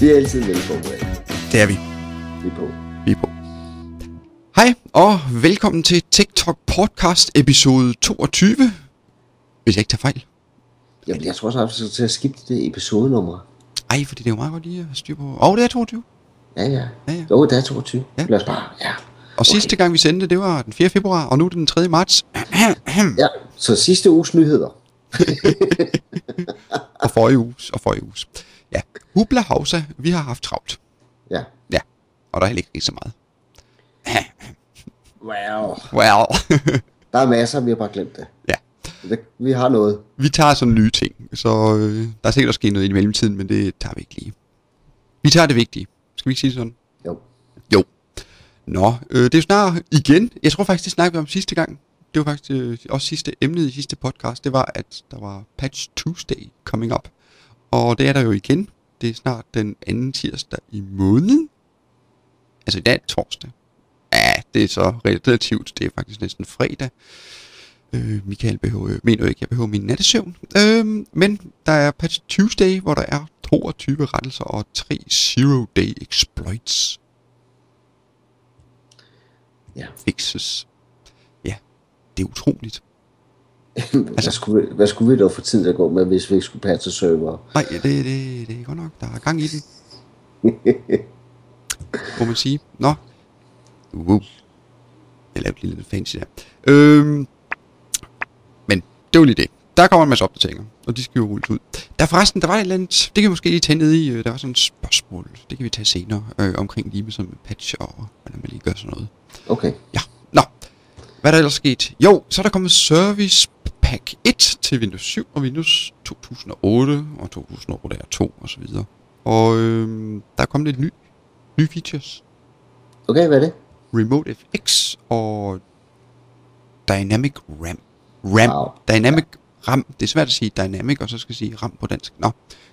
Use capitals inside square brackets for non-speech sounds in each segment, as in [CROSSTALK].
Vi er altid velforberedt. Det er vi. Vi er på. Vi er på. Hej, og velkommen til TikTok Podcast episode 22. Hvis jeg ikke tager fejl. Jamen, jeg tror også, at vi skal til at skifte det episodenummer. Ej, fordi det er jo meget godt lige at have styr på. Og det er 22. Ja, ja. Ja, ja. Jo, det er 22. Ja. Lad os bare, ja. Og sidste gang vi sendte, det var den 4. februar, og nu er det den 3. marts. Ja, så sidste uges nyheder. [LAUGHS] og forrige uges, og forrige uges. Ja, Hubla Hausa, vi har haft travlt. Ja. Ja, og der er heller ikke så meget. [LAUGHS] Wow. Well. [LAUGHS] Der er masser, vi har bare glemt det. ja. det vi har noget. Vi tager sådan nye ting, så øh, der er sikkert sket noget i mellemtiden, men det tager vi ikke lige. Vi tager det vigtige. Skal vi ikke sige sådan? Jo. Jo. Nå, øh, det er jo snart igen. Jeg tror faktisk, det snakkede vi om sidste gang. Det var faktisk øh, også sidste emnet i sidste podcast. Det var, at der var Patch Tuesday coming up. Og det er der jo igen. Det er snart den anden tirsdag i måneden. Altså i dag er det torsdag. Ja, det er så relativt. Det er faktisk næsten fredag. Øh, Michael behøver, øh, mener jo ikke, jeg behøver min nattesøvn. Øh, men der er Patch Tuesday, hvor der er 22 rettelser og 3 Zero Day Exploits Ja. fixes. Ja, det er utroligt. Hvad, skulle vi, hvad skulle vi dog få tid at gå med, hvis vi ikke skulle patche server? Nej, det, det, det er godt nok. Der er gang i det. [LAUGHS] Må man sige. Nå. Uh. Jeg lavede lige lidt fancy der. Øhm. Men det var lige det. Der kommer en masse opdateringer, og de skal jo rulles ud. Der forresten, der var et eller andet, det kan vi måske lige tage ned i, øh, der var sådan et spørgsmål, det kan vi tage senere, øh, omkring lige med sådan med patch og hvordan man lige gør sådan noget. Okay. Ja, nå. Hvad er der ellers sket? Jo, så er der kommet Service Pack 1 til Windows 7 og Windows 2008 og 2008 R2 og så videre. Og øhm, der er kommet lidt ny, nye features. Okay, hvad er det? Remote FX og Dynamic RAM. RAM. Wow. Dynamic RAM. Det er svært at sige dynamic, og så skal jeg sige RAM på dansk. Nå,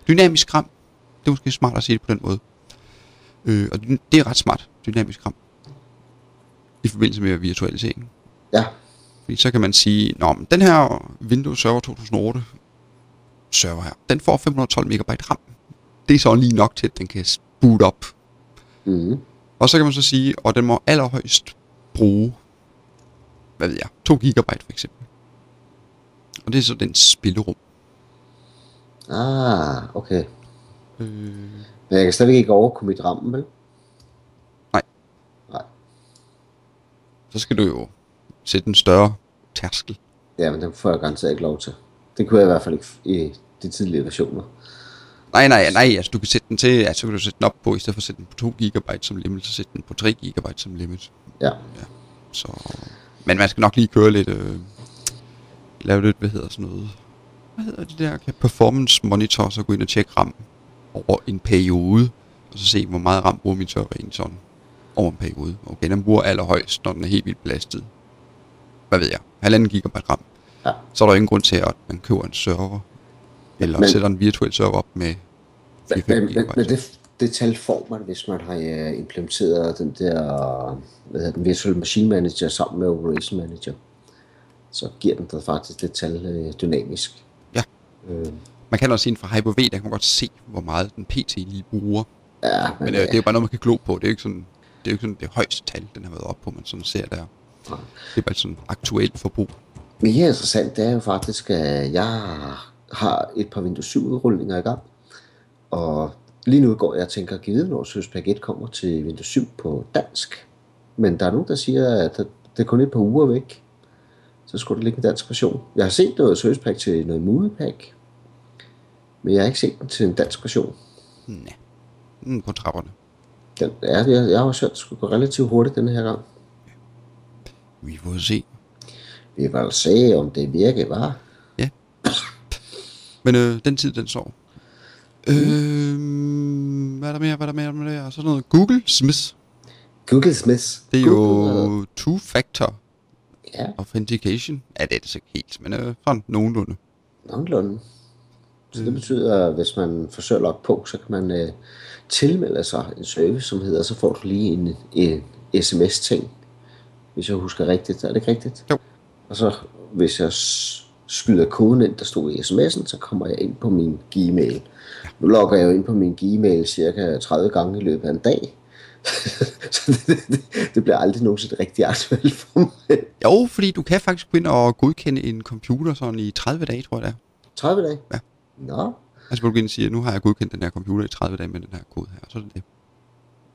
dynamisk RAM. Det er måske smart at sige det på den måde. Øh, og det er ret smart, dynamisk RAM. I forbindelse med virtualisering. Ja. Fordi så kan man sige, Nå, men den her Windows Server 2008 server her, den får 512 MB RAM. Det er så lige nok til, at den kan boot op. Mm. Og så kan man så sige, og den må allerhøjst bruge, hvad ved jeg, 2 GB for eksempel. Og det er så den spillerum. Ah, okay. Øh, Men jeg kan stadigvæk ikke overkomme mit rammen, vel? Nej. Nej. så skal du jo sætte en større tærskel. Ja, men den får jeg garanteret ikke lov til. Det kunne jeg i hvert fald ikke i de tidligere versioner. Nej, nej, nej, altså du kan sætte den til, altså så kan du sætte den op på, i stedet for at sætte den på 2 GB som limit, så sætte den på 3 GB som limit. Ja. Så, men man skal nok lige køre lidt, øh, lave lidt, hvad hedder sådan noget, hvad hedder det der, kan performance monitor, så gå ind og tjekke RAM over en periode, og så se, hvor meget RAM bruger min server egentlig sådan, over en periode. Okay, den bruger allerhøjst, når den er helt vildt belastet. Hvad ved jeg, halvanden gigabyte RAM. Ja. Så er der ingen grund til, at man køber en server, eller Men- sætter en virtuel server op med 4-5 Men, men, gigabyte. men det, det tal får man, hvis man har øh, implementeret den der hvad hedder den, Virtual Machine Manager sammen med Operation Manager. Så giver den dig faktisk det tal øh, dynamisk. Ja. Øh, Man kan også sige, fra Hyper-V, der kan man godt se, hvor meget den PT lige bruger. ja, men, Men øh, det er jo bare noget, man kan glo på. Det er jo ikke sådan, det er jo ikke sådan det højeste tal, den har været op på, man sådan ser der. Nej. Det er bare sådan aktuelt forbrug. mere interessant, det er jo faktisk, at jeg har et par Windows 7 udrulninger i gang. Og lige nu går jeg og tænker, at vide, når Søs Pack 1 kommer til Windows 7 på dansk. Men der er nogen, der siger, at det er kun et par uger væk. Så skulle der ligge en dansk version. Jeg har set noget Søs Pack til noget Movie Pack. Men jeg har ikke set den til en dansk version. Nej. Mm, på trapperne. Den, ja, jeg, jeg har også hørt, at det skulle gå relativt hurtigt den her gang. Vi får se. Vi vil se, om det virker, var. Men øh, den tid, den sov. Øh, hvad er der mere? Hvad er der mere? Hvad er der mere? Så noget Google Smith. Google Smith. Det er Google, jo two-factor Ja, authentication. Ja, det er det så ikke helt, men øh, sådan nogenlunde. nogenlunde. Så det betyder, at hvis man forsøger at logge på, så kan man øh, tilmelde sig en service, som hedder, så får du lige en, en sms-ting, hvis jeg husker rigtigt. Er det ikke rigtigt? Jo. Og så hvis jeg skyder koden ind, der stod i sms'en, så kommer jeg ind på min Gmail. Nu logger jeg jo ind på min Gmail cirka 30 gange i løbet af en dag. [LAUGHS] så det, det, det bliver aldrig nogensinde rigtig aktuelt for mig. Jo, fordi du kan faktisk gå ind og godkende en computer sådan i 30 dage, tror jeg det er. 30 dage? Ja. Nå, Altså hvor du ind og siger, nu har jeg godkendt den her computer i 30 dage med den her kode her, og så er det det.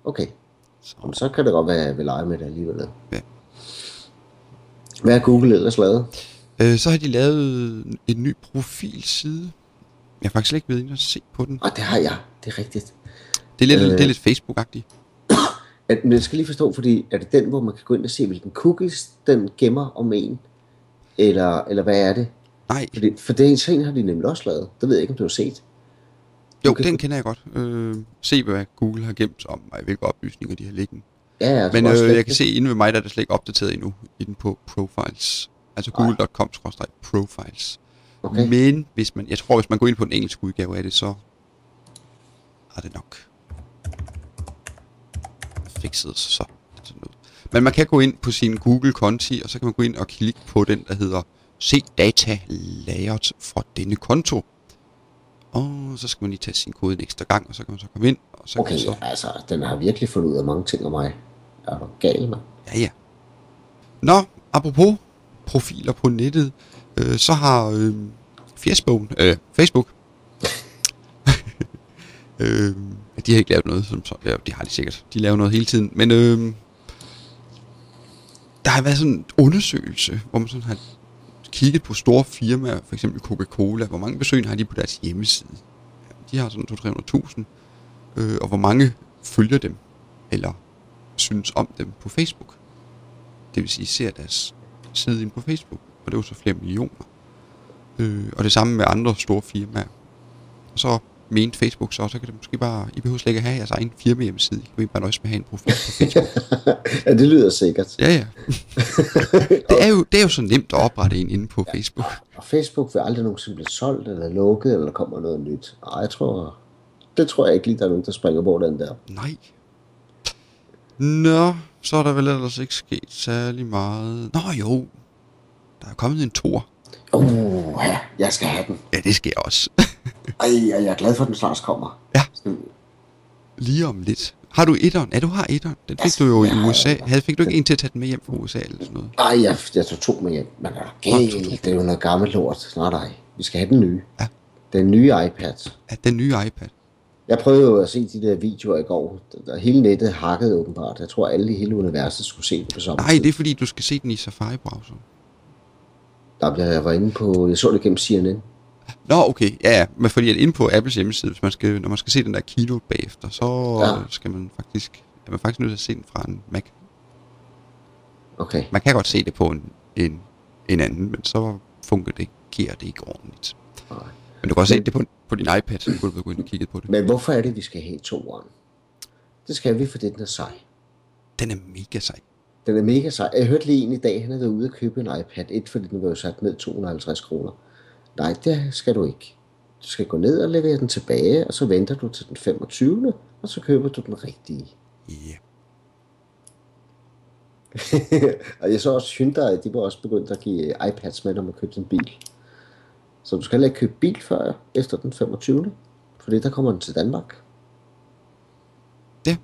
okay. Så, Jamen, så kan det godt være, at jeg vil lege med det alligevel. Ja. Hvad har Google ellers lavet? øh, så har de lavet en ny profilside. Jeg har faktisk ikke været inde og se på den. Og det har jeg, det er rigtigt. Det er lidt, Øh. det er lidt Facebook-agtigt. [COUGHS] At, men jeg skal lige forstå, fordi er det den, hvor man kan gå ind og se, hvilken cookies den gemmer om en? Eller, eller hvad er det? Nej, Fordi, for det ting har de nemlig også lavet. Det ved jeg ikke, om du har set. jo, okay. den kender jeg godt. Øh, se, hvad Google har gemt om mig, hvilke oplysninger de har liggende. Ja, ja, Men øh, jeg kan se, inde ved mig, der er det slet ikke opdateret endnu, inde på profiles. Altså google.com-profiles. Okay. Men hvis man, jeg tror, hvis man går ind på den engelske udgave af det, så er det nok fikset så sådan noget. Men man kan gå ind på sin Google-konti, og så kan man gå ind og klikke på den, der hedder Se data lagret fra denne konto. Og så skal man lige tage sin kode en ekstra gang, og så kan man så komme ind, og så Okay, kan så... altså, den har virkelig fundet ud af mange ting om mig. Er du gal, mand? Ja, ja. Nå, apropos profiler på nettet, øh, så har øh, Facebook, øh, Facebook [LAUGHS] øh, de har ikke lavet noget, som så, ja, det har de sikkert, de laver noget hele tiden, men øh, der har været sådan en undersøgelse, hvor man sådan har kigget på store firmaer, for eksempel Coca-Cola, hvor mange besøg har de på deres hjemmeside. De har sådan 200-300.000, øh, og hvor mange følger dem, eller synes om dem på Facebook. Det vil sige, ser deres side ind på Facebook, og det er jo så flere millioner. Øh, og det samme med andre store firmaer. Og så mente Facebook så, så kan det måske bare, I behøver slet ikke have jeres egen firma hjemmeside. I kan bare nøjes med at have en profil på Facebook. [LAUGHS] ja, det lyder sikkert. Ja, ja. [LAUGHS] det, er jo, det er jo så nemt at oprette en inde på Facebook. Og Facebook vil aldrig nogensinde blive solgt eller lukket, eller der kommer noget nyt. Ej, jeg tror... Det tror jeg ikke lige, der er nogen, der springer på den der. Nej. Nå, så er der vel ellers ikke sket særlig meget. Nå jo, der er kommet en tor. Uh, ja, jeg skal have den. Ja, det sker også. [LAUGHS] Ej, jeg er glad for, at den snart kommer. Ja. Lige om lidt. Har du etteren? Ja, du har etteren. Den fik Altså, du jo i jeg har- USA. Havde, fik du ikke en til at tage den med hjem fra USA eller sådan noget? Ej, jeg, jeg tog to med hjem. Men er. Det er jo noget gammelt lort. Nej, nej. Vi skal have den nye. Ja. Den nye iPad. Ja, den nye iPad. Jeg prøvede jo at se de der videoer i går. Der, hele nettet hakkede åbenbart. Jeg tror, alle i hele universet skulle se det på samme Nej, det er fordi, du skal se den i Safari-browser. Der jeg var inde på, jeg så det gennem CNN. Nå, okay. Ja, ja. Men fordi at inde på Apples hjemmeside, hvis man skal, når man skal se den der keynote bagefter, så Ja. skal man faktisk, er man faktisk nødt til at se den fra en Mac. Okay. Man kan godt se det på en, en, en anden, men så fungerer det, giver det ikke ordentligt. Nej. Men du kan også Men- se det på, på din iPad, så kunne du ind og kigge på det. Men hvorfor er det, vi skal have toeren? Det skal vi, fordi den er sej. Den er mega sej. Den er mega sej. Jeg hørte lige en i dag, han havde været ude at købe en iPad 1, fordi den var jo sat ned 250 kroner. Nej, det skal du ikke. Du skal gå ned og levere den tilbage, og så venter du til den 25. Og så køber du den rigtige. Ja. [LAUGHS] og jeg så også Hyundai, de var også begyndt at give iPads med, når man købte en bil. Så du skal heller ikke købe bil før efter den 25. Fordi der kommer den til Danmark. Ja.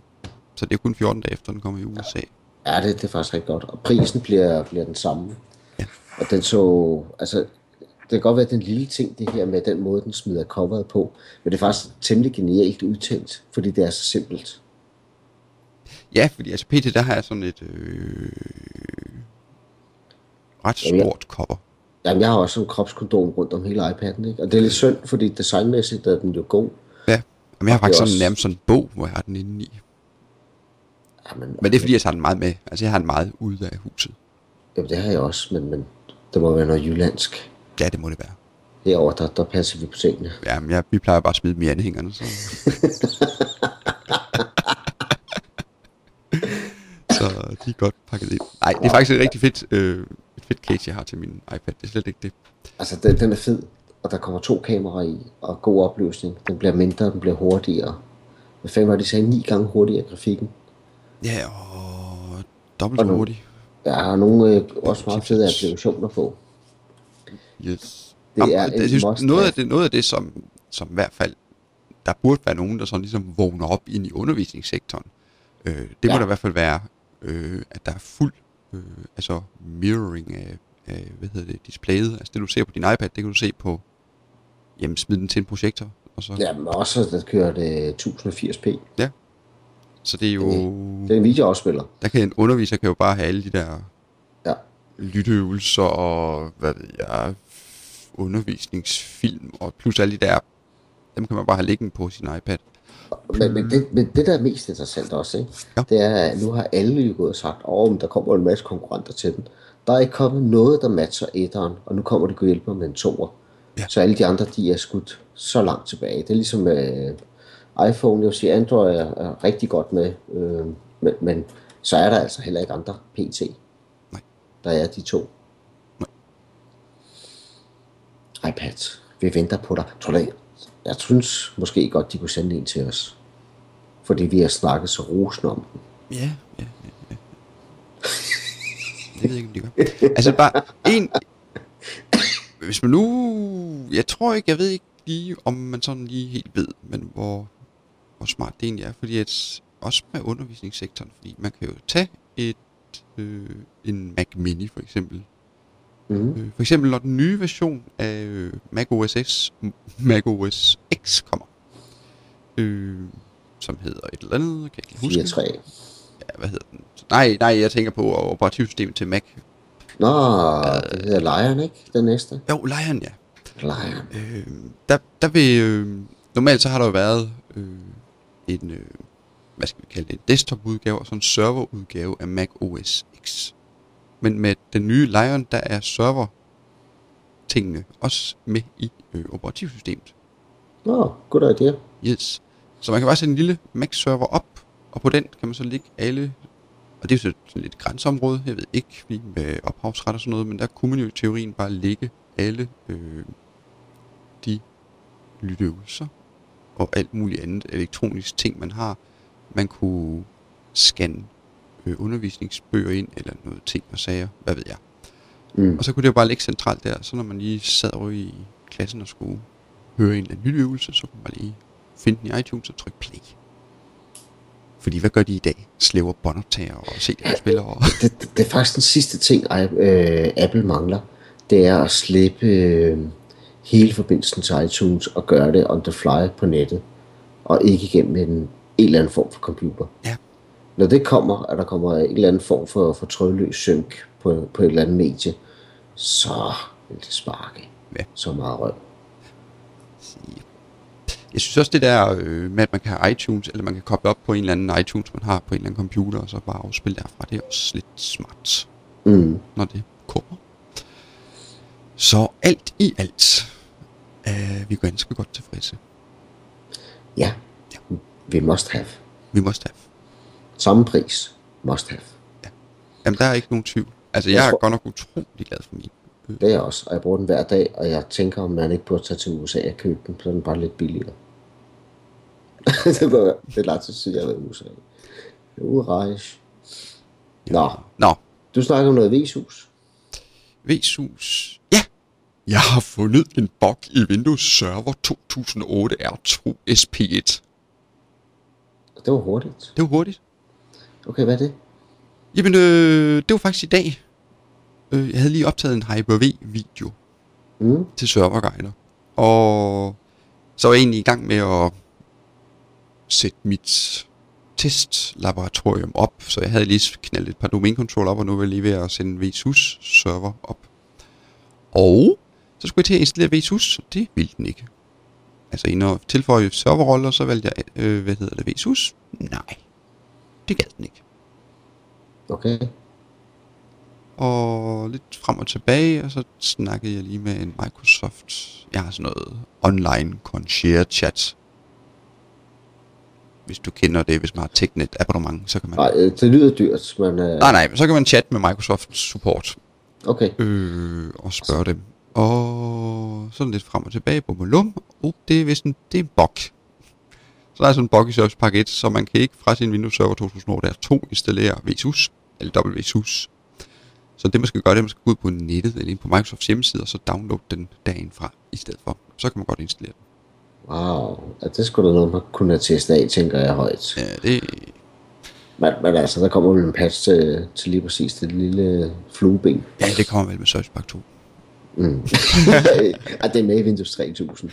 Så det er kun 14 dage efter, den kommer i USA. Ja, det, det er faktisk rigtig godt. Og prisen bliver, bliver den samme. Ja. Og den så, altså, det kan godt være den lille ting, det her med den måde, den smider coveret på. Men det er faktisk temmelig genialt udtænkt, fordi det er så simpelt. Ja, fordi altså PT, der har jeg sådan et øh, ret stort cover. Jamen, jeg har også en kropskondom rundt om hele iPad'en, ikke? Og det er lidt synd, fordi designmæssigt er den jo god. Ja, Jamen, jeg har faktisk sådan også- nærmest sådan en bog, hvor jeg har den inde i. Jamen, Men det er fordi, jeg tager den meget med. Altså, jeg har den meget ude af huset. Jamen, det har jeg også, men, men det må være noget jyllandsk. Ja, det må det være. Herover der, der passer vi på tingene. Ja, men jeg, vi plejer bare at smide dem i anhængerne. Så. [LAUGHS] så de er godt pakket ind. Nej, det er faktisk et rigtig fedt, øh, fedt case, jeg har til min iPad. Det er slet ikke det. Altså, den, den er fed, og der kommer to kameraer i, og god opløsning. Den bliver mindre, den bliver hurtigere. Hvad fanden var det, de sagde? Ni gange hurtigere grafikken. Ja, og dobbelt Og hurtigt. Der er nogle øh, også meget fede applikationer på. Yes. Det er jeg synes, noget, af det, noget af det, som, som i hvert fald, der burde være nogen, der sådan ligesom vågner op ind i undervisningssektoren. Øh, det ja. må Ja. der i hvert fald være, øh, at der er fuld øh, altså mirroring af, af, hvad hedder det, displayet. Altså det, du ser på din iPad, det kan du se på, jamen smid den til en projektor. Og så, Ja, men også, der kører det 1080p. Så det er jo, Det er en videoafspiller. der kan en underviser kan jo bare have alle de der Ja. lytteøvelser og, hvad ved jeg, undervisningsfilm, og plus alle de der, dem kan man bare have liggende på sin iPad. Men, men, det, men det, der er mest interessant også, ikke? Ja. det er, at nu har alle jo gået og sagt, åh, men der kommer en masse konkurrenter til den. Der er ikke kommet noget, der matcher etteren, og nu kommer det kunne hjælpe med en toer. Ja. Så alle de andre, de er skudt så langt tilbage. Det er ligesom øh, iPhone, jeg vil sige, Android er, er rigtig godt med, øh, men, men så er der altså heller ikke andre PT. Nej. Der er de to. Nej. iPad, vi venter på dig. Tror du, jeg synes måske godt, de kunne sende en til os. Fordi vi har snakket så rosende om den. Ja, ja, ja, ja. Det ved jeg ikke, om de gør. Altså bare en... Hvis man nu... Jeg tror ikke, jeg ved ikke lige, om man sådan lige helt ved, men hvor, hvor smart det egentlig er. Fordi at også med undervisningssektoren, fordi man kan jo tage et, øh, en Mac Mini for eksempel. Mm. For eksempel når den nye version af øh, Mac OS X, Mac OS X kommer. Øh, som hedder et eller andet, kan jeg ikke huske. 4-3. Ja, hvad hedder den? Nej, nej, jeg tænker på operativsystemet til Mac. Nå, det hedder Lion, ikke? Den næste. Jo, Lion, ja. Lion. Øh, der, der vil... Øh, normalt så har der jo været øh, en... Øh, hvad skal vi kalde det? En desktop-udgave og sådan en serverudgave af Mac OS X. Men med den nye Lion, der er server tingene også med i øh, operativsystemet. Nå, god idé. Yes. Så man kan bare sætte en lille Mac-server op, og på den kan man så lægge alle... Og det er jo så sådan lidt grænseområde, jeg ved ikke, fordi med ophavsret og sådan noget, men der kunne man jo i teorien bare lægge alle øh, de lytteøvelser og alt muligt andet elektronisk ting, man har. Man kunne scanne øh, undervisningsbøger ind, eller noget ting og sager, hvad ved jeg. Mm. Og så kunne det jo bare ligge centralt der, så når man lige sad over i klassen og skulle høre en eller anden lytteøvelse, så kunne man lige finde den i iTunes og trykke play. Fordi hvad gør de i dag? Slæver båndoptager og CD-spillere og... Det, det, det er faktisk den sidste ting, I- øh, Apple mangler. Det er at slippe øh, hele forbindelsen til iTunes og gøre det on the fly på nettet. Og ikke igennem en, en eller anden form for computer. Ja. Når det kommer, at der kommer en eller anden form for, for trådløs synk på, på et eller andet medie, så vil det sparke Ja. så meget røv. Jeg synes også det der øh, med, at man kan have iTunes, eller man kan koble op på en eller anden iTunes, man har på en eller anden computer, og så bare afspille derfra, det er også lidt smart, Mm. når det kommer. Så alt i alt er vi ganske godt tilfredse. Ja, vi must have. Vi må have. Samme pris, must have. Jamen, der er ikke nogen tvivl. Altså, jeg Jeg er tror- godt nok utrolig glad for min. Det er jeg også, og jeg bruger den hver dag, og jeg tænker, om man ikke burde tage til USA og købe den, så er den bare lidt billigere. [LAUGHS] det, var, det er lang tid siden, jeg har været i USA. Urejs. Nå, Nå, du snakker om noget vishus. Vesus. Ja! Jeg har fundet en bug i Windows Server 2008 R2 SP1. Det var hurtigt. Det var hurtigt. Okay, hvad er det? Jamen, øh, det var faktisk i dag. Øh, jeg havde lige optaget en Hyper-V-video Mm. til serverguider. Og så var jeg egentlig i gang med at sætte mit testlaboratorium op. Så jeg havde lige knaldet et par domænekontroller op, og nu var jeg lige ved at sende en VSUS server op. Og så skulle jeg til at installere VSUS. Det ville den ikke. Altså ind og tilføje serverroller, så valgte jeg, øh, hvad hedder det, VSUS? Nej, det gad den ikke. Okay. og lidt frem og tilbage, og så snakkede jeg lige med en Microsoft. Jeg har sådan noget online concierge chat. Hvis du kender det, hvis man har Technet abonnement, så kan man... Nej, øh, det lyder dyrt, men... Øh, Nej, nej, så kan man chatte med Microsoft support Okay. øh, og spørge dem. Og sådan lidt frem og tilbage på Malum. Oh, det er vist en, det er en bug. Så der er sådan en bug i Service Pack 1, så man kan ikke fra sin Windows Server 2008 R2 installere VSUS, eller WSUS. Så det man skal gøre, det er, at man skal gå ud på nettet eller ind på Microsofts hjemmeside, og så downloade den dagen fra i stedet for. Så kan man godt installere den. Wow, ja, det skulle da noget, man kunne have testet af, tænker jeg højt. Ja, det, Men, men altså, der kommer vel en patch til, til lige præcis det lille flueben. ja, det kommer vel med Search Pack 2. Ej, det er med i Windows 3000.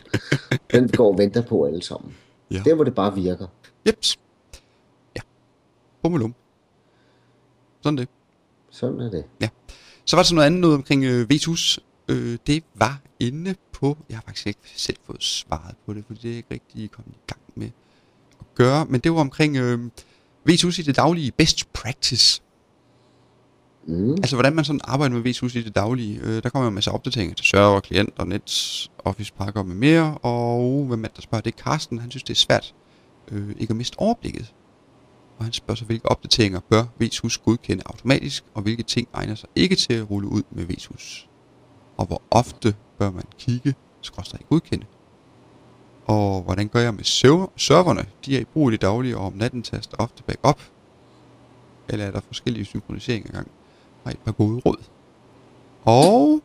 Den går og venter på alle sammen. Ja. Der, hvor det bare virker. Jeps. Ja. Bummelum. Sådan det. Sådan er det. Ja. Så var der så noget andet noget omkring øh, Vetus. Øh, det var inde på... Jeg har faktisk ikke selv fået svaret på det, for det er ikke rigtig kommet i gang med at gøre. Men det var omkring øh, Vetus i det daglige best practice. Mm. Altså hvordan man sådan arbejder med Vetus i det daglige. Øh, der kommer jo en masse opdateringer til server, klienter, net, office pakker med mere. Og hvem er det, der spørger? Det er Carsten. Han synes, det er svært øh, ikke at miste overblikket. Og han spørger så, hvilke opdateringer bør Vetus godkende automatisk, og hvilke ting egner sig ikke til at rulle ud med Vetus. Og hvor ofte bør man kigge, skråstrej godkende. Og hvordan gør jeg med server- serverne? De er i brug i det daglige, og om natten taster ofte backup. Eller er der forskellige synkroniseringer i gang? Har et par gode råd. Og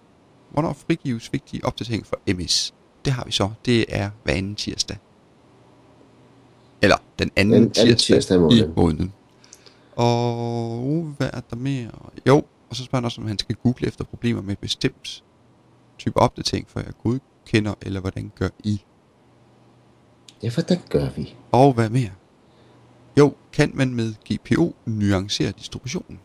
hvornår frigives vigtige opdateringer for MS? Det har vi så. Det er hver anden tirsdag. Eller den anden, Den anden tirsdag, tirsdag i i måneden. måneden. Og hvad er der mere? Jo, og så spørger han også, om han skal google efter problemer med bestemt type opdatering, for jeg godkender, eller hvordan gør I? Ja, hvordan gør vi? Og hvad mere? Jo, kan man med GPO nuancere distributionen?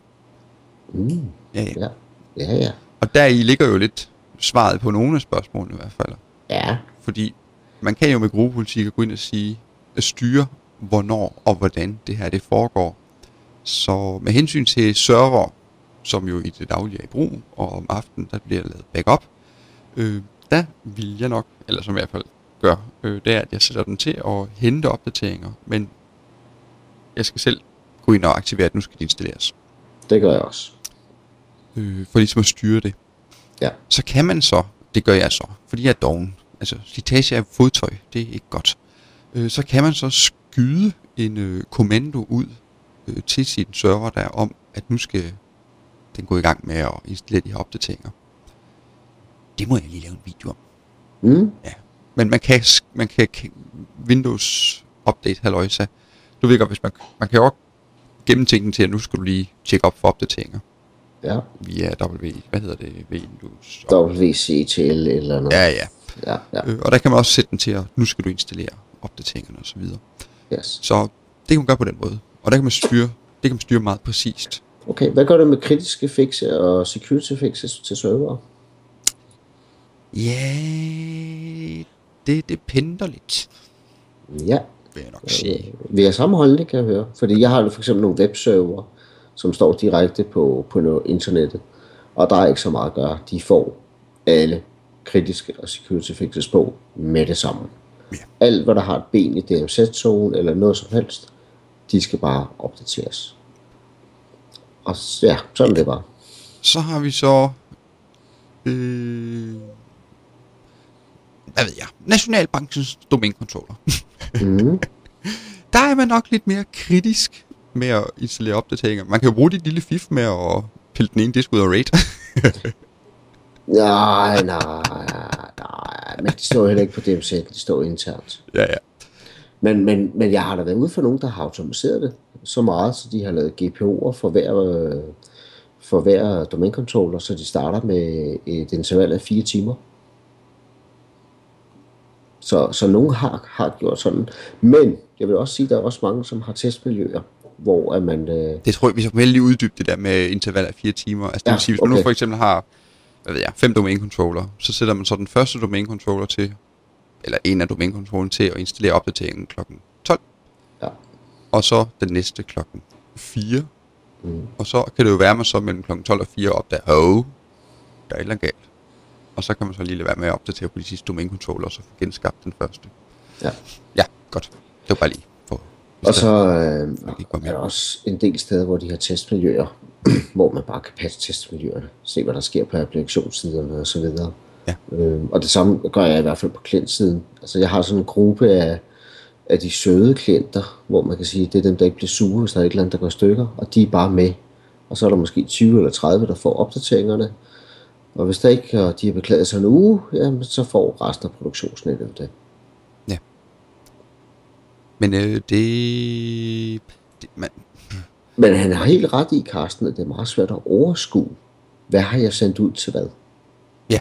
Mm. Ja, ja. Ja, ja, ja. Og der i ligger jo lidt svaret på nogle af spørgsmålene i hvert fald. Ja, Fordi man kan jo med gruppepolitik gå ind og sige, at styre, hvornår og hvordan det her det foregår. Så med hensyn til server, som jo i det daglige er i brug, og om aftenen der bliver lavet backup, øh, der vil jeg nok, eller som jeg i hvert fald gør, øh, det er, at jeg sætter den til at hente opdateringer, men jeg skal selv gå ind og aktivere, at nu skal det installeres. det gør jeg også. Øh, for ligesom at styre det. Ja. så kan man så, det gør jeg så, fordi jeg er doven, altså slitage af fodtøj, det er ikke godt, øh, så kan man så skyde en øh, kommando ud øh, til sin server der om, at nu skal den gå i gang med at installere de her opdateringer. Det må jeg lige lave en video om. Mm. Men man kan, man kan Windows Update halløjsa. Du ved godt, hvis man, man kan jo også gennemtænke den til, at nu skal du lige tjekke op for opdateringer Ja, via W, hvad hedder det, Windows WCTL eller noget. Ja, ja. ja, ja. Øh, og der kan man også sætte den til, at nu skal du installere opdateringerne og så videre. Yes. Så det kan man gøre på den måde. Og der kan man styre, det kan man styre meget præcist. Okay, hvad gør du med kritiske fixe og security fixes til server? Ja, det depender lidt, Ja, vil jeg nok sige. vi har samme holdning, kan jeg høre. Fordi jeg har for eksempel nogle webserver, som står direkte på, på internettet, og der er ikke så meget at gøre. De får alle kritiske og security fixes på med det samme. Ja. Alt, hvad der har et ben i DMZ-zone eller noget som helst, de skal bare opdateres. Og ja, sådan er det bare. Så har vi så... Øh, hvad ved jeg? Nationalbankens domænekontroller. Mm. [LAUGHS] Der er man nok lidt mere kritisk med at installere opdateringer. Man kan jo bruge dit lille fif med at pille den ene disk ud af RAID. [LAUGHS] Nej, nej, nej, men de står heller ikke på DMZ, de står internt. ja, ja. Men, men, men jeg har da været ude for nogen, der har automatiseret det så meget, så de har lavet GPO'er for hver, øh, for hver domænecontroller, så de starter med et interval af fire timer. Så, så nogen har, har gjort sådan. Men jeg vil også sige, at der er også mange, som har testmiljøer, hvor at man... Øh, Det tror jeg, vi skal lige uddybe det der med interval af fire timer. Altså det Ja, vil sige, hvis man nu okay. for eksempel har hvad ved jeg, fem domænecontroller, så sætter man så den første domænecontroller til, eller en af domænecontrollerne til at installere opdateringen kl. 12, ja, og så den næste klokken 4. Mm. Og så kan det jo være, at man så mellem kl. 12 og 4 opdager, hov, der er et eller andet galt. Og så kan man så lige lade være med at opdatere på de sidste domænecontroller, og så få genskabt den første. ja. Ja, godt. Det var bare lige Og så øh, er der også en del steder, hvor de har testmiljøer, [CLEARS THROAT] hvor man bare kan passe testmiljøerne, se hvad der sker på applikationssiderne og så videre. Ja. Øhm, og det samme gør jeg i hvert fald på klientsiden. Altså jeg har sådan en gruppe af, af de søde klienter, hvor man kan sige, det er dem, der ikke bliver sure, hvis der er et eller andet, der går stykker, og de er bare med og så er der måske 20 eller 30, der får opdateringerne. Og hvis der ikke og de har beklaget sig en uge, jamen, så får resten af produktionsnettet det. Men øh, det... det man, Men han har helt ret i, Carsten, at det er meget svært at overskue. Hvad har jeg sendt ud til hvad? Ja.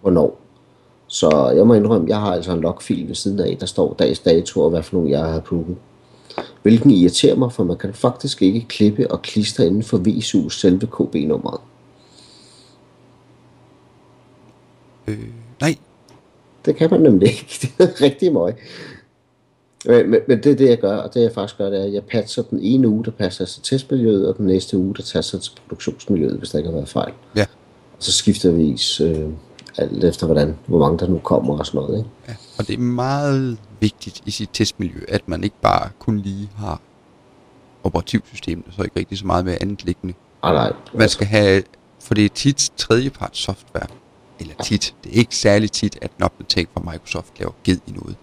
Hvornår? Så jeg må indrømme, jeg har altså en logfil ved siden af, der står dags dato og hvad for nogle jeg har approved. Hvilken irriterer mig, for man kan faktisk ikke klippe og klistre inden for VSU's selve KB-nummeret. øh, nej, Det kan man nemlig ikke. [LAUGHS] Det er rigtig møg. Men, men, men det er det, jeg gør, og det jeg faktisk gør, det er, at jeg patcher den ene uge, der passer til testmiljøet, og den næste uge, der passer til produktionsmiljøet, hvis der ikke har været fejl. ja. Og så skifter vi øh, alt efter, hvordan, hvor mange der nu kommer og sådan noget. Ikke? Ja, og det er meget vigtigt i sit testmiljø, at man ikke bare kun lige har operativsystemet, og så ikke rigtig så meget med andet liggende. Ah, nej, Man skal have, for det er tit tredjeparts software, eller tit, det er ikke særlig tit, at en opdatering fra Microsoft laver ged i noget.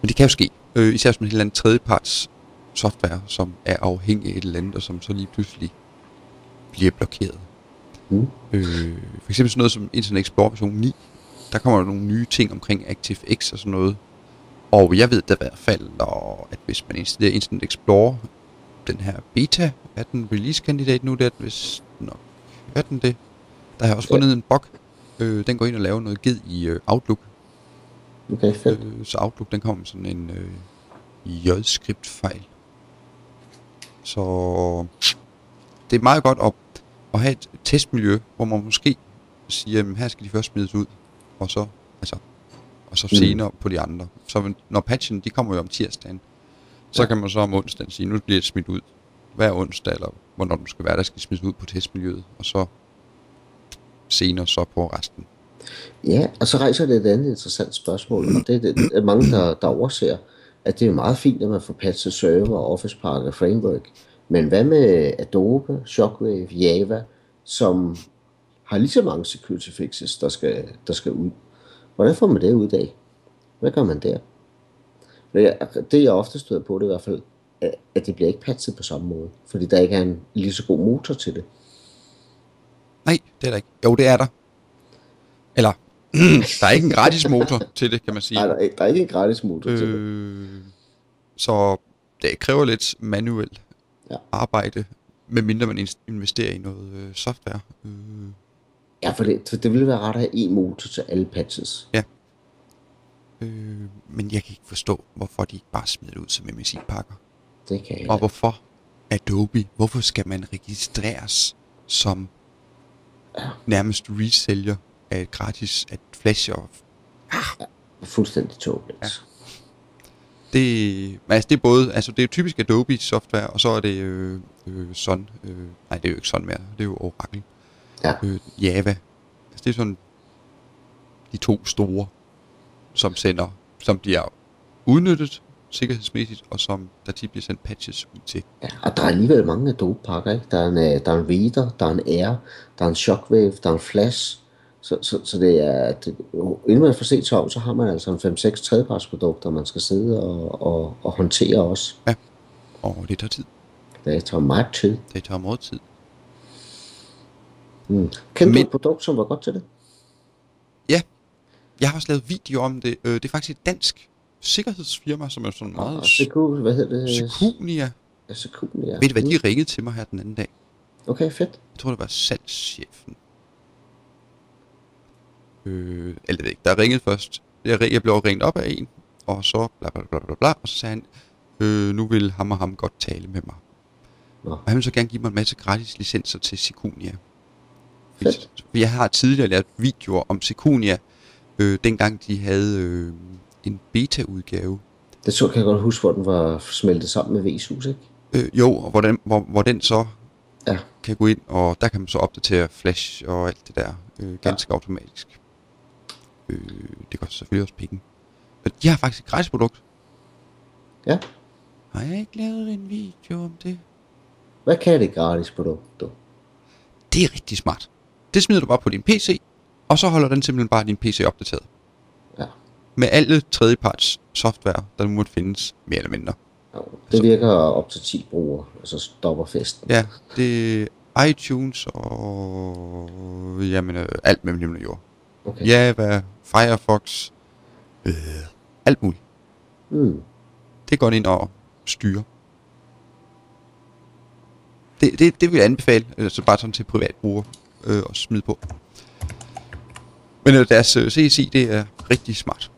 Men det kan jo ske, øh, især som et eller andet tredjeparts software, som er afhængig af et eller andet, og som så lige pludselig bliver blokeret. Mm. Øh, for eksempel sådan noget som Internet Explorer version 9, der kommer der nogle nye ting omkring ActiveX og sådan noget. Og jeg ved da i hvert fald, og at hvis man installerer Internet Explorer, den her beta, er den release-kandidat nu, det er den vist nok, er den det? Der har jeg også Ja. fundet en bug, øh, den går ind og laver noget ged i øh, Outlook, Okay, fedt. øh, så Outlook den kommer med sådan en øh, J-skript-fejl. Så det er meget godt at, at have et testmiljø, hvor man måske siger, at her skal de først smides ud, og så, altså, og så Mm. senere på de andre. Så når patchen, de kommer jo om tirsdagen, så Ja. kan man så om onsdagen sige, nu bliver det smidt ud hver onsdag, eller hvornår du skal være, der skal smides ud på testmiljøet, og så senere så på resten. Ja, og så rejser det et andet interessant spørgsmål, og det er det, at mange, der, der overser, at det er meget fint, at man får patchet server, Office Park og Framework, men hvad med Adobe, Shockwave, Java, som har lige så mange security fixes, der skal, der skal ud? Hvordan får man det ud af? Hvad gør man der? Det jeg ofte støder på, det er i hvert fald, at- at det bliver ikke patchet på samme måde, fordi der ikke er en lige så god motor til det. Nej, det er der ikke. Jo, det er der. Eller, [CLEARS THROAT] der er ikke en gratis motor til det, kan man sige. Nej, der er, ikke- der er ikke en gratis motor til det. Øh, så det kræver lidt manuelt Ja. arbejde, medmindre man investerer i noget øh, software. Øh, Ja, for det, for det ville være ret at have en motor til alle patches. øh, men jeg kan ikke forstå, hvorfor de ikke bare smider det ud som MSI-pakker. Det kan jeg. Og hvorfor Adobe, hvorfor skal man registreres som nærmest resælger af et gratis at Flash og Fuldstændig tåbeligt. Ja. Det, altså det er både, altså det er typisk Adobe software, og så er det øh, øh, Sun, øh, nej det er jo ikke Sun mere, det er jo Oracle, Ja. øh, Java. Altså det er sådan de to store, som sender, som bliver udnyttet sikkerhedsmæssigt, og som der tit bliver sendt patches ud til. ja. Og der er alligevel mange Adobe-pakker, ikke? Der er en, øh, der er en Reader, der er en Air, der er en Shockwave, der er en Flash. Så, så, så det er, det, inden man får set sig om, så har man altså en 5-6 tredjepartsprodukter, man skal sidde og, og, og håndtere også. Og det tager tid. Det tager meget tid. Det tager meget tid. Mm. Kendte du Men- et produkt, som var godt til det? Ja, jeg har også lavet video om det. Øh, det er faktisk et dansk sikkerhedsfirma, som er sådan meget... Og Secu, hvad hedder det? Secunia. Ja, Secunia. Ved du hvad, de Mm. ringede til mig her den anden dag. Okay, fedt. Jeg tror, det var salgschefen. Øh, eller det ved jeg ikke, der ringede først. Jeg, jeg blev ringet op af en, og så bla bla bla bla bla, og så sagde han, øh, nu vil ham og ham godt tale med mig. Nå. Og han vil så gerne give mig en masse gratis licenser til Secunia. Fedt. Jeg har tidligere lavet videoer om Secunia, øh, dengang de havde øh, en beta-udgave. Det så kan jeg godt huske, hvor den var smeltet sammen med VSUS, ikke? Øh, jo, og hvor den, hvor, hvor den så Ja. kan gå ind, og der kan man så opdatere Flash og alt det der øh, ganske ja. automatisk. Øh, det koster selvfølgelig også penge. Men de har faktisk et gratis produkt. Ja. Har jeg ikke lavet en video om det? Hvad kan det gratis produkt, du? Det er rigtig smart. Det smider du bare på din PC, og så holder den simpelthen bare din PC opdateret. Ja. Med alle tredjeparts software, der nu måtte findes, mere eller mindre. Jo, Det virker op til 10 brugere, og så stopper festen. Ja, det, iTunes og jamen, alt mellem himmel og jord. Okay. Java, Firefox, øh, alt muligt. Mm. Det går ind og styre. Det, det, det vil jeg anbefale, altså bare sådan til privatbruger øh, at smide på. Men øh, deres øh, CSI, det er rigtig smart.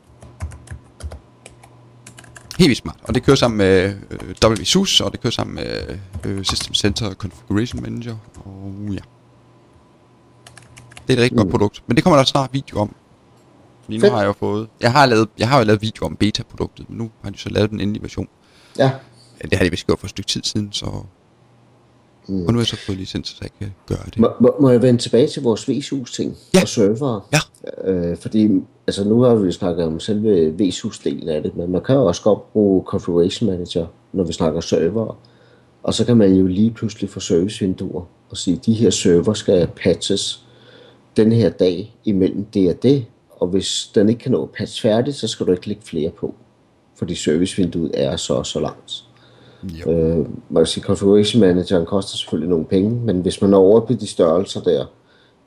Helt vildt smart. Og det kører sammen med øh, WSUS, og det kører sammen med øh, System Center Configuration Manager. Og ja. Det er et rigtig mm. godt produkt. Men det kommer der snart video om. Fordi nu har jeg jo fået... Jeg har, lavet, jeg har jo lavet video om beta-produktet, men nu har de så lavet den endelige version. Ja. Ja, det har de vist gjort for et stykke tid siden, så... Mm. Og nu har jeg så fået licens, så jeg kan gøre det. Må, må, må jeg vende tilbage til vores VSUS-ting Ja. og servere? Ja. Øh, fordi altså nu har vi snakket om selve VSUS-delen af det, men man kan jo også godt bruge Configuration Manager, når vi snakker server. Og så kan man jo lige pludselig få servicevinduer og sige, at de her server skal patches den her dag imellem det og det, og hvis den ikke kan nå at patch færdigt, så skal du ikke lægge flere på, fordi servicevinduet er så og så langt. Jo. Øh, man kan sige, Configuration Manageren koster selvfølgelig nogle penge, men hvis man når over på de størrelser der,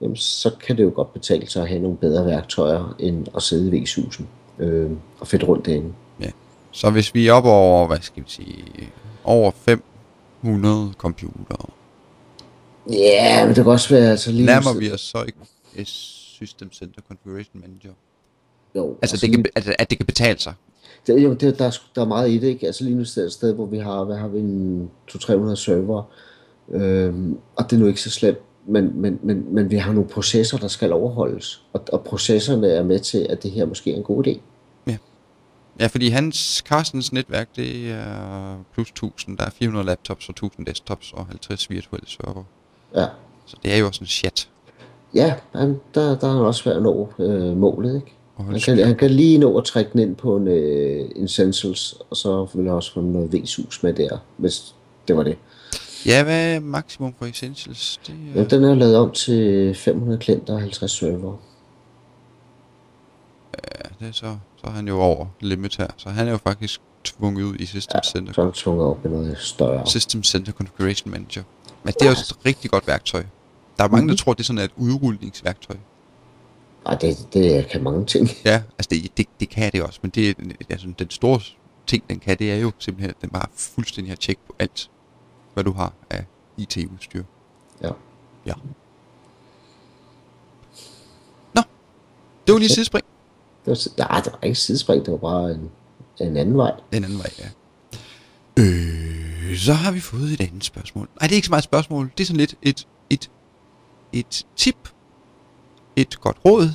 jamen, så kan det jo godt betale sig at have nogle bedre værktøjer, end at sidde i VSUS'en øh, og fedt rundt derinde. Ja. Så hvis vi er oppe over, hvad skal vi sige, over 500 computere, Ja, men det kan også være, altså lige... nærmer vi os så ikke et System Center Configuration Manager? Jo, Altså, det kan, altså at det kan betale sig. Det, jo, det, der, er, der er meget i det, ikke? Altså lige nu er et sted, hvor vi har, hvad har vi, en 200-300 server, øhm, og det er nu ikke så slemt, men, men, men, men vi har nogle processer, der skal overholdes, og, og processerne er med til, at det her måske er en god idé. Ja, fordi hans, Carstens netværk, det er plus 1000. Der er 400 laptops og 1000 desktops og 50 virtuelle server. Ja, Så det er jo også en chat. Ja han, der, der er han også svært at nå øh, målet, ikke? Han kan, han kan lige nå at trække den ind på en, øh, en Essentials, og så vil jeg også få noget VSUS med der, hvis det var det. Ja, hvad er maksimum for Essentials? Det er, Ja, den er lavet om til 500 klienter og 50 server. ja, det er så, så er han jo over limit her. Så han er jo faktisk tvunget ud i System Center. Så er han tvunget op i noget større. System Center Configuration Manager. Men det er også et rigtig godt værktøj. Der er mange, der Mhm. tror, det er sådan et udrulningsværktøj. Ej, det, det kan mange ting. Ja, altså det, det, det kan det også, men det, er- altså, den store ting, den kan, det er jo simpelthen, at den bare fuldstændig har tjek på alt, hvad du har af IT-udstyr. Ja. Ja. Nå, det var lige sidespring. Det var, nej, det var ikke sidespring, det var bare en, en anden vej. Den anden vej, ja. Øh, så har vi fået et andet spørgsmål. Nej, det er ikke så meget et spørgsmål. Det er sådan lidt et, et, et tip. Et godt råd.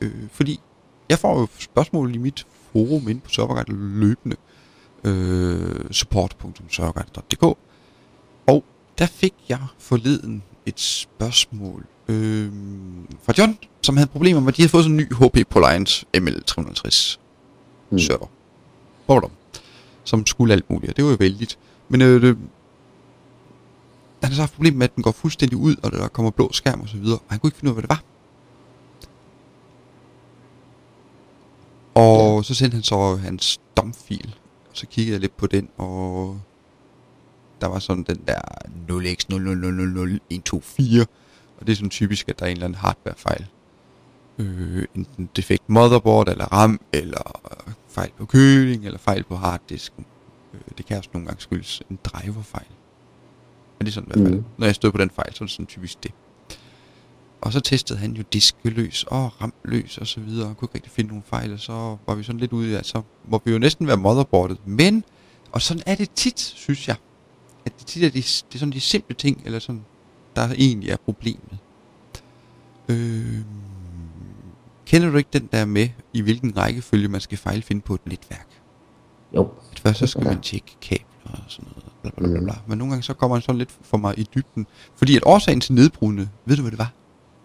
Øh, fordi jeg får jo spørgsmål i mit forum inde på Serverguide løbende. Øh, support.serverguide.dk Og der fik jeg forleden et spørgsmål øh, fra John, som havde problemer med, at de havde fået sådan en ny HP ProLiant ML360 Mm. server. Bordom. Som skulle alt muligt, og det var jo vældigt. Men øh, han har så haft problemer med, at den går fuldstændig ud, og der kommer blå skærm og så videre, og han kunne ikke finde ud af, hvad det var. Og ja. så sendte han så hans domfil, og så kiggede jeg lidt på den, og der var sådan den der 0x0000124, og det er sådan typisk, at der er en eller anden hardwarefejl. Øh, enten defekt motherboard, eller RAM, eller fejl på køling, eller fejl på harddisken. Øh, det kan også nogle gange skyldes en driverfejl. Men det er sådan i hvert fald. Mhm. Når jeg stod på den fejl, så er det sådan typisk det. Og så testede han jo diskeløs og ramløs og så videre, og kunne ikke rigtig finde nogen fejl, og så var vi sådan lidt ude i, at så må vi jo næsten være motherboardet. Men, og sådan er det tit, synes jeg, at det tit er de, det er sådan de simple ting, eller sådan, der egentlig er problemet. Øh, kender du ikke den der med, i hvilken rækkefølge man skal fejlfinde på et netværk? Jo. At først så skal man tjekke kabler og sådan noget, bla bla bla, bla. Men nogle gange så kommer man sådan lidt for meget i dybden. Fordi at årsagen til nedbrudene, ved du hvad det var?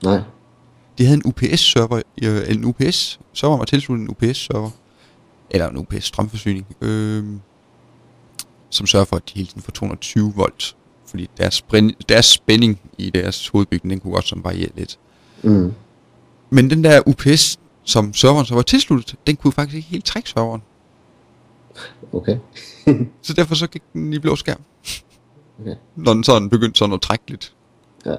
Nej. De havde en UPS-server, øh, en UPS-server var tilsluttet en UPS-server, eller en UPS-strømforsyning, øh, som sørger for, at de hele tiden får 220 volt. Fordi deres, deres spænding i deres hovedbygning, den kunne godt sådan variere lidt. Mm. Men den der UPS, som serveren så var tilsluttet, den kunne faktisk ikke helt trække serveren. Okay. [LAUGHS] Så derfor så gik den i blå skærm. Okay. Når den sådan begyndte sådan at trække lidt. Ja.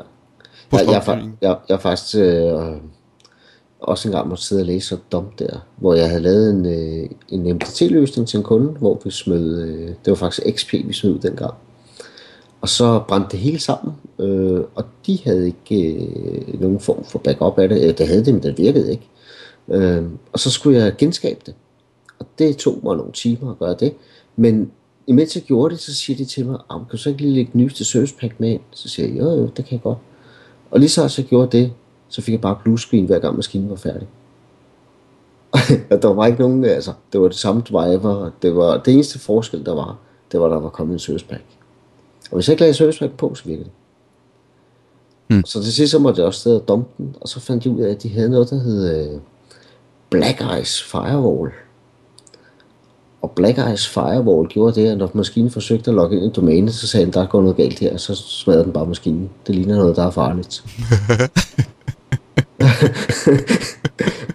På Jeg, jeg, jeg, jeg faktisk øh, også engang måtte sidde og læse så dumt der, hvor jeg havde lavet en, øh, en MDT-løsning til en kunde, hvor vi smed, øh, det var faktisk XP, vi smed ud dengang. Og så brændte det hele sammen, øh, og de havde ikke øh, nogen form for backup af det. Øh, Det havde det, men det virkede ikke. Øh, og så skulle jeg genskabe det. Og det tog mig nogle timer at gøre det. Men imens jeg gjorde det, så siger de til mig, "Am, kan du så ikke lige lægge nyeste service pack med ind? Så siger jeg, jo jo, det kan jeg godt. Og lige så jeg gjorde det, så fik jeg bare blue screen, hver gang maskinen var færdig. [LAUGHS] og der var ikke nogen, altså, det var det samme driver, det var det eneste forskel, der var, det var, der var kommet en service pack. Og hvis jeg ikke lagde service pack på, så virkede det. Hmm. Så til sidst så måtte jeg også stede og dumpe den, og så fandt jeg ud af, at de havde noget, der hed øh, Black Ice Firewall. Og Black Ice Firewall gjorde det, at når maskinen forsøgte at logge ind i domænet, så sagde den, der går noget galt her, og så smadrede den bare maskinen. Det ligner noget, der er farligt.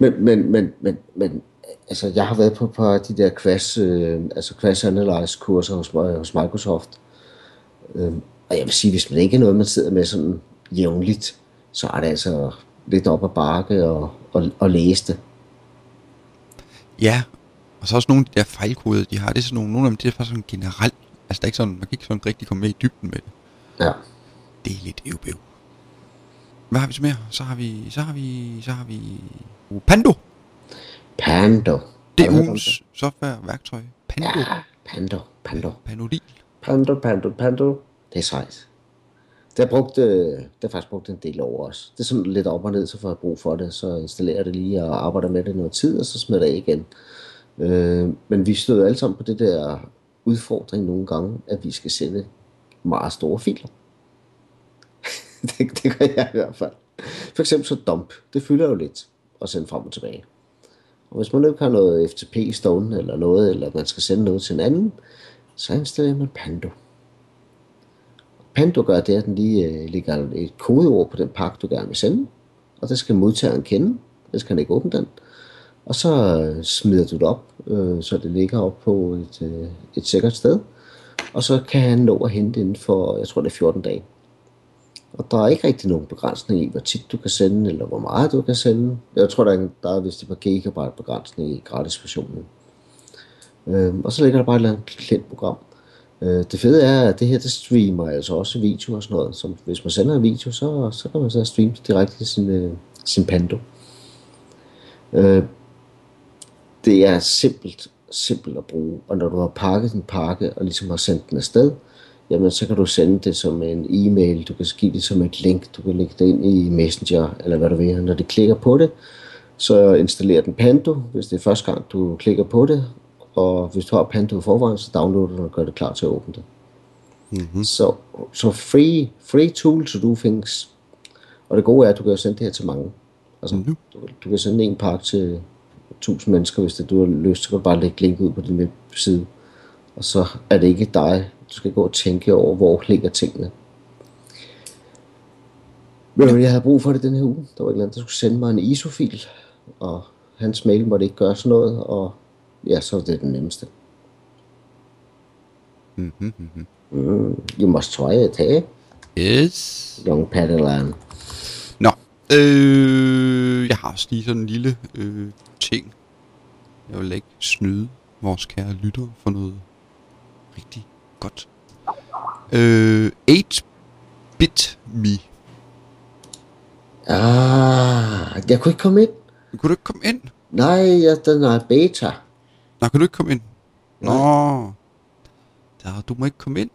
[LAUGHS] men, men, men, men, men, altså, jeg har været på et par af de der Crash, øh, altså Crash Analyze kurser hos, hos Microsoft. Øh, og jeg vil sige, hvis man ikke er noget, man sidder med sådan jævnligt, så er det altså lidt op ad bakke og, og, og læse det. Ja, og så også nogle af de der fejlkoder, de har, det er sådan nogle, nogle af dem, det er faktisk sådan generelt. Altså, der er ikke sådan, man kan ikke sådan rigtig komme med i dybden med det. Ja. Det er lidt øvbøv. Hvad har vi så mere? Så har vi, så har vi, så har vi... Pando! Pando. Det er ugens software-værktøj. Pando. Ja, Pando, Pando. Panodil. Pando, Pando, Pando. Det er sejt. Det har, brugt, øh, det har faktisk brugt en del over os. Det er sådan lidt op og ned, så får jeg brug for det. Så installerer jeg det lige og arbejder med det noget tid, og så smider jeg det igen. Øh, men vi støder alle sammen på det der udfordring nogle gange, at vi skal sende meget store filer. [LAUGHS] det, det gør jeg i hvert fald. For eksempel så dump. Det fylder jo lidt at sende frem og tilbage. Og hvis man ikke har noget FTP stående eller noget, eller man skal sende noget til en anden, så installerer man Pando. Pando gør det, at den lige øh, lægger et kodeord på den pakke, du gerne vil sende, og det skal modtageren kende, ellers kan han ikke åbne den. Og så smider du det op, øh, så det ligger op på et, øh, et sikkert sted, og så kan han nå at hente inden for, jeg tror det er 14 dage. Og der er ikke rigtig nogen begrænsning i, hvor tit du kan sende, eller hvor meget du kan sende. Jeg tror, der er, der er vist et par gigabyte begrænsning i gratisversionen. Øh, og så ligger der bare et eller andet klientprogram. Øh, det fede er, at det her, det streamer altså også video og sådan noget. Så hvis man sender en video, så, så kan man så streame direkte til sin, øh, sin Pando. Øh, det er simpelt, simpelt at bruge. Og når du har pakket din pakke, og ligesom har sendt den afsted, jamen så kan du sende det som en e-mail, du kan give det som et link, du kan lægge det ind i Messenger, eller hvad du vil. Når de klikker på det, så installerer den Pando, hvis det er første gang, du klikker på det, og hvis du har Pando i forvejen, så downloader du og gør det klar til at åbne det. Mm-hmm. Så, så free, free tool to do things. Og det gode er, at du kan sende det her til mange. Altså, mm-hmm. du, du kan sende en pakke til 1000 mennesker, hvis det, du har lyst, så kan du bare lægge link ud på din webside. Og så er det ikke dig, du skal gå og tænke over, hvor ligger tingene. Men jeg havde brug for det den her uge. Der var et eller andet, der skulle sende mig en ISO-fil, og hans mail måtte ikke gøre sådan noget, og ja, så var det den nemmeste. Mm-hmm. Mm, you must try it, hey? Yes. Young Padawan. Nå, øh, jeg har også lige sådan en lille øh, ting. Jeg vil ikke snyde vores kære lytter for noget rigtig godt. Øh, 8-bit me. Ah, jeg kunne ikke komme ind. Kunne du ikke komme ind? Nej, jeg, den er beta. Nå, kan du ikke komme ind? Nå. Der, du må ikke komme ind.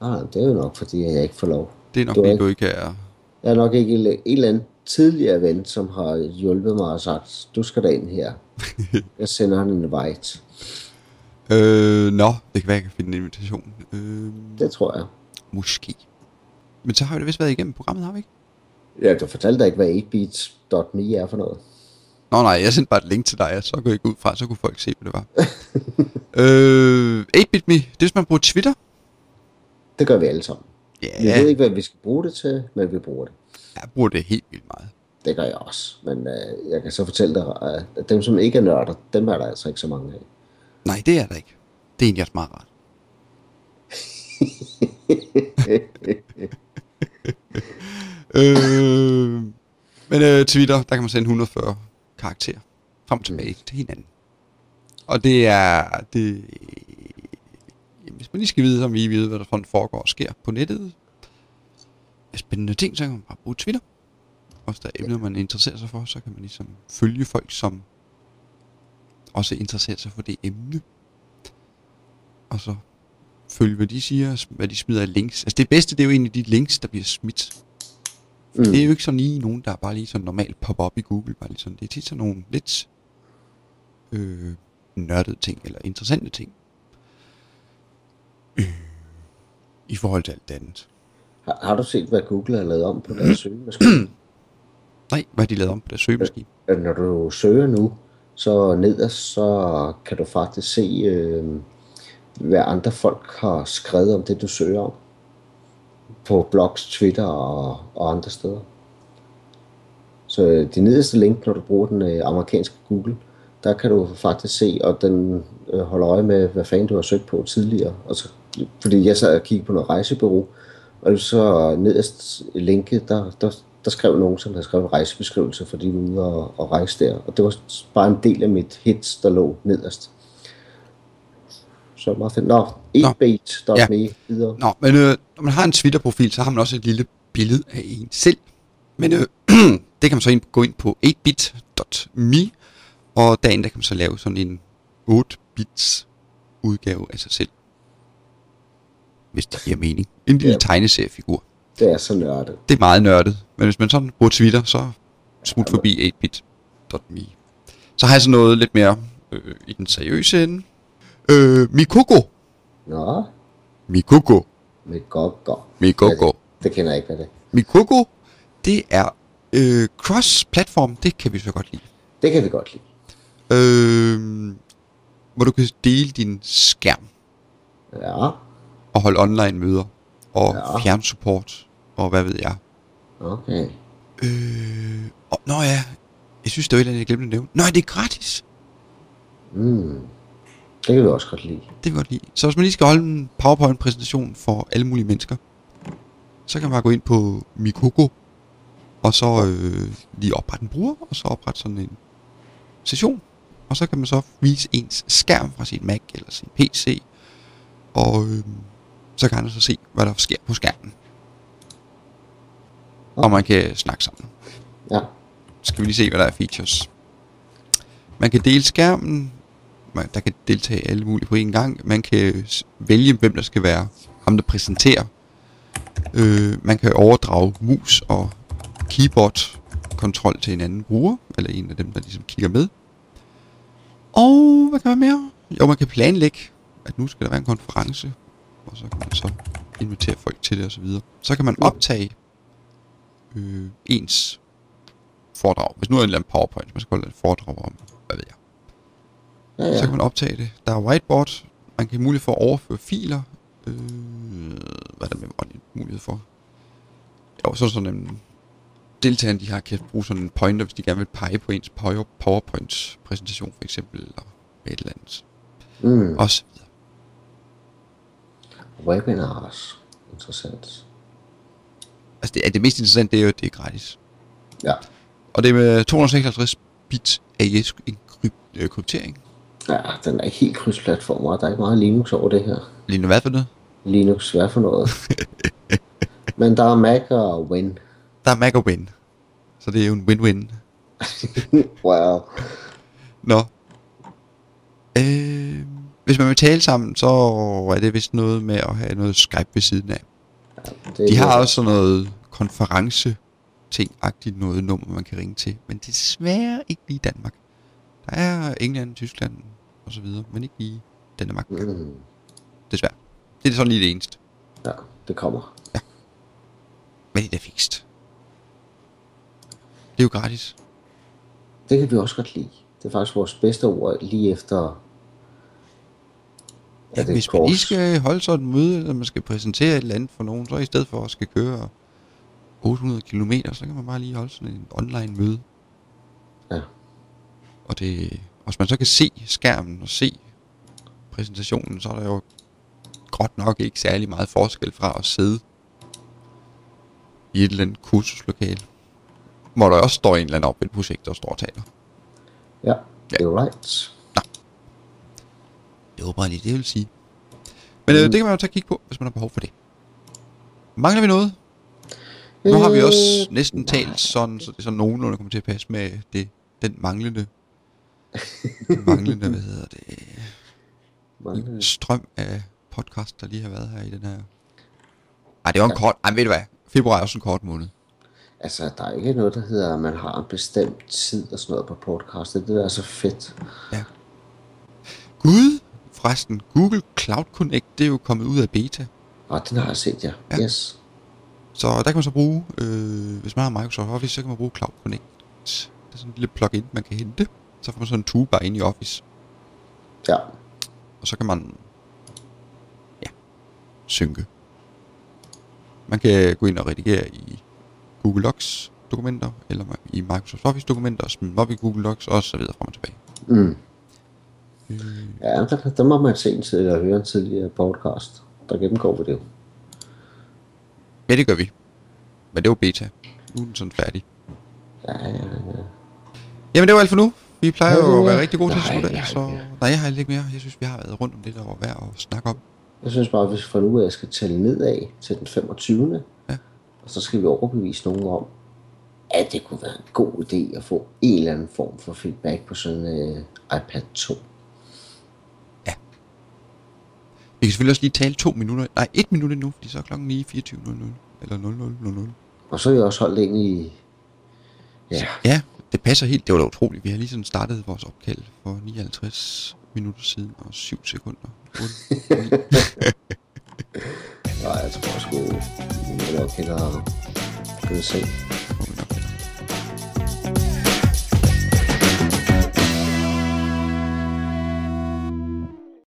Ah, det er jo nok, fordi jeg ikke får lov. Det er nok, Du fordi ikke- du ikke er... Jeg er nok ikke en eller anden tidligere ven, som har hjulpet mig og sagt, du skal da ind her. [LAUGHS] jeg sender han en invite. Øh, nå, det kan være, jeg kan finde en invitation. Øh, Det tror jeg. måske. Men så har vi da vist været igennem programmet, har vi ikke? Ja, du fortalte da ikke, hvad 8beats.me er for noget. Nå nej, jeg sendte bare et link til dig, og så kunne jeg gå ud fra, så kunne folk se, hvad det var. [LAUGHS] øh, 8-bit.me, det er hvis man bruger Twitter. Det gør vi alle sammen. Ja, Vi ved ikke, hvad vi skal bruge det til, men vi bruger det. Jeg bruger det helt vildt meget. Det gør jeg også. Men øh, jeg kan så fortælle dig, at dem, som ikke er nørder, dem er der altså ikke så mange af. Nej, det er der ikke. Det er egentlig også meget rart. øh, men øh, Twitter, der kan man sende 140 karakterer frem og tilbage til hinanden. Og det er... Det, hvis man lige skal vide, så vi vide, hvad der foregår og sker på nettet. Spændende ting, så kan man bare bruge Twitter. Og hvis der er emner, man interesserer sig for, så kan man ligesom følge folk, som også interesserer sig for det emne. Og så følge, hvad de siger, hvad de smider af links. Altså det bedste, det er jo egentlig de links, der bliver smidt. Mm. Det er jo ikke sådan lige nogen, der bare lige sådan normalt popper op i Google. Bare lige sådan. Det er tit sådan nogle lidt øh, nørdede ting, eller interessante ting. Øh, I forhold til alt det andet. Har, har du set, hvad Google har lavet om på deres søgemaskine? [CLEARS THROAT] Nej, hvad har de lavet om på deres søgemaskine? Øh, Når du søger nu, så nederst, så kan du faktisk se, øh, hvad andre folk har skrevet om det, du søger om. På blogs, Twitter og, og andre steder. Så øh, det nederste link, når du bruger den øh, amerikanske Google, der kan du faktisk se, og den øh, holder øje med, hvad fanden du har søgt på tidligere. Og så, fordi jeg sad og kiggede på noget rejsebureau, og så nederst linket, der, der, der skrev nogen, som havde skrevet rejsebeskrivelse, fordi de var ude og, og rejse der. Og det var bare en del af mit hits, der lå nederst. Så meget fedt. Nå, ebate.me ja. videre. Nå, men øh, når man har en Twitter-profil, så har man også et lille billede af en selv. Men øh, [CLEARS THROAT] det kan man så ind, gå ind på 8bit.me, og dagen der kan man så lave sådan en 8-bits udgave af sig selv. Hvis det giver mening. En lille Ja. tegneseriefigur. Det er så nørdet. Det er meget nørdet. Men hvis man sådan bruger Twitter, så smut forbi 8bit.me. Så har jeg så noget lidt mere øh, i den seriøse ende. Øh, Mikoko. Nå, Mikoko. godt. Mikoko. Det, det kender jeg ikke, hvad det. Mikoko, det er øh, cross-platform. Det kan vi så godt lide. Det kan vi godt lide. Øh, hvor du kan dele din skærm Ja, og holde online møder og Ja. fjernsupport og hvad ved jeg. okay. Øh, og, nå ja, jeg synes, det var et eller andet, jeg glemte at nævne. Nej, det er gratis. Mm. Det kan vi også godt lide. Det vil jeg godt lide. Så hvis man lige skal holde en PowerPoint-præsentation for alle mulige mennesker, så kan man bare gå ind på Mikoko, og så øh, lige oprette en bruger, og så oprette sådan en session. Og så kan man så vise ens skærm fra sin Mac eller sin PC, og øh, så kan man så se, hvad der sker på skærmen. Og man kan snakke sammen. Ja, skal vi lige se, hvad der er features. Man kan dele skærmen, man, der kan deltage alle mulige på en gang. Man kan vælge, hvem der skal være ham, der præsenterer. Øh, man kan overdrage mus og keyboard kontrol til en anden bruger, eller en af dem, der ligesom kigger med. Og hvad kan man mere? Jo, man kan planlægge, at nu skal der være en konference, og så kan man så invitere folk til det osv. Så, videre. så kan man optage øh, ens foredrag. Hvis nu er en eller anden PowerPoint, man skal holde et foredrag om, hvad ved jeg. ja, Ja. Så kan man optage det. Der er whiteboard. Man kan mulighed for at overføre filer. Øh, hvad er der med mulighed for? Jo, så er sådan en... Deltagerne, de har kan bruge sådan en pointer, hvis de gerne vil pege på ens power- PowerPoint-præsentation, for eksempel, eller et eller andet. Mm. Og så videre. Webinars. Interessant. Altså, det, er det mest interessante, det er jo, at det er gratis. Ja. Og det er med 256 bit AES enkryp- øh, kryptering. Ja, den er helt krydsplatform, og der er ikke meget Linux over det her. Lige nu, hvad for noget? Linux, hvad for noget? [LAUGHS] Men der er Mac og Win. Der er Mac og Win. Så det er jo en win-win. [LAUGHS] Wow. Nå. Øh, hvis man vil tale sammen, så er det vist noget med at have noget Skype ved siden af. Det De har også sådan noget konference ting-agtigt noget nummer, man kan ringe til. Men desværre ikke lige i Danmark. Der er England, Tyskland og så videre, men ikke lige Danmark. Mm. Desværre. Det er sådan lige det eneste. Ja, det kommer. Men det er da fikst. Det er jo gratis. Det kan vi også godt lide. Det er faktisk vores bedste ord lige efter... Ja, det er hvis man lige skal holde sådan et møde, eller man skal præsentere et eller andet for nogen, så i stedet for at skal køre 800 km, så kan man bare lige holde sådan en online møde. Ja. Og det, hvis man så kan se skærmen og se præsentationen, så er der jo godt nok ikke særlig meget forskel fra at sidde i et eller andet kursuslokale. Hvor der også står en eller anden op ved et projekt, der står og taler. Ja, you're right. Det var bare lige det, jeg vil sige. Men øh, Mm. det kan man jo tage kigge på, hvis man har behov for det. Mangler vi noget? Nu har vi også Øh, næsten talt sådan, så det er sådan nogenlunde kommer til at passe med det, den manglende, den manglende, hvad hedder det, mange- strøm af podcast, der lige har været her i den her. Ej, det var en kort, ej, ved du hvad, februar er også en kort måned. Altså, der er ikke noget, der hedder, at man har en bestemt tid og sådan noget på podcast. Det, det er så fedt. Ja. Gud, forresten, Google Cloud Connect, det er jo kommet ud af beta. Og den har jeg set, ja. Ja. Yes. Så der kan man så bruge, øh, hvis man har Microsoft Office, så kan man bruge Cloud Connect. Det er sådan en lille plugin, man kan hente. Så får man sådan en toolbar ind i Office. Ja. Og så kan man, ja, synke. Man kan gå ind og redigere i Google Docs dokumenter, eller i Microsoft Office dokumenter, og smide dem op i Google Docs, og så videre frem og tilbage. Mm. Øh, Ja, der, der må man se en til eller høre en tidligere podcast. Der gennemgår vi det jo. ja, det gør vi. Men det var beta. Nu er den sådan færdig. Ja, ja, ja. Jamen det var alt for nu. Vi plejer jo at være rigtig gode til at slutte af, så nej, jeg har ikke mere. Jeg synes, vi har været rundt om det, der var værd at snakke om. Jeg synes bare, at vi fra nu af skal tælle nedad til den 25. Ja. Og så skal vi overbevise nogen om, at det kunne være en god idé at få en eller anden form for feedback på sådan en uh, iPad 2. Vi kan selvfølgelig også lige tale to minutter. Nej, et minut endnu, fordi så er klokken 9, 24.00. Eller 00.00. Og så har jeg også holdt ind i... Ja, Ja, det passer helt. Det var da utroligt. Vi har lige sådan startet vores opkald for 59 minutter siden og 7 sekunder. Otte, ni. [LAUGHS] nej, jeg tror sgu, jeg nok hellere... Skal vi se.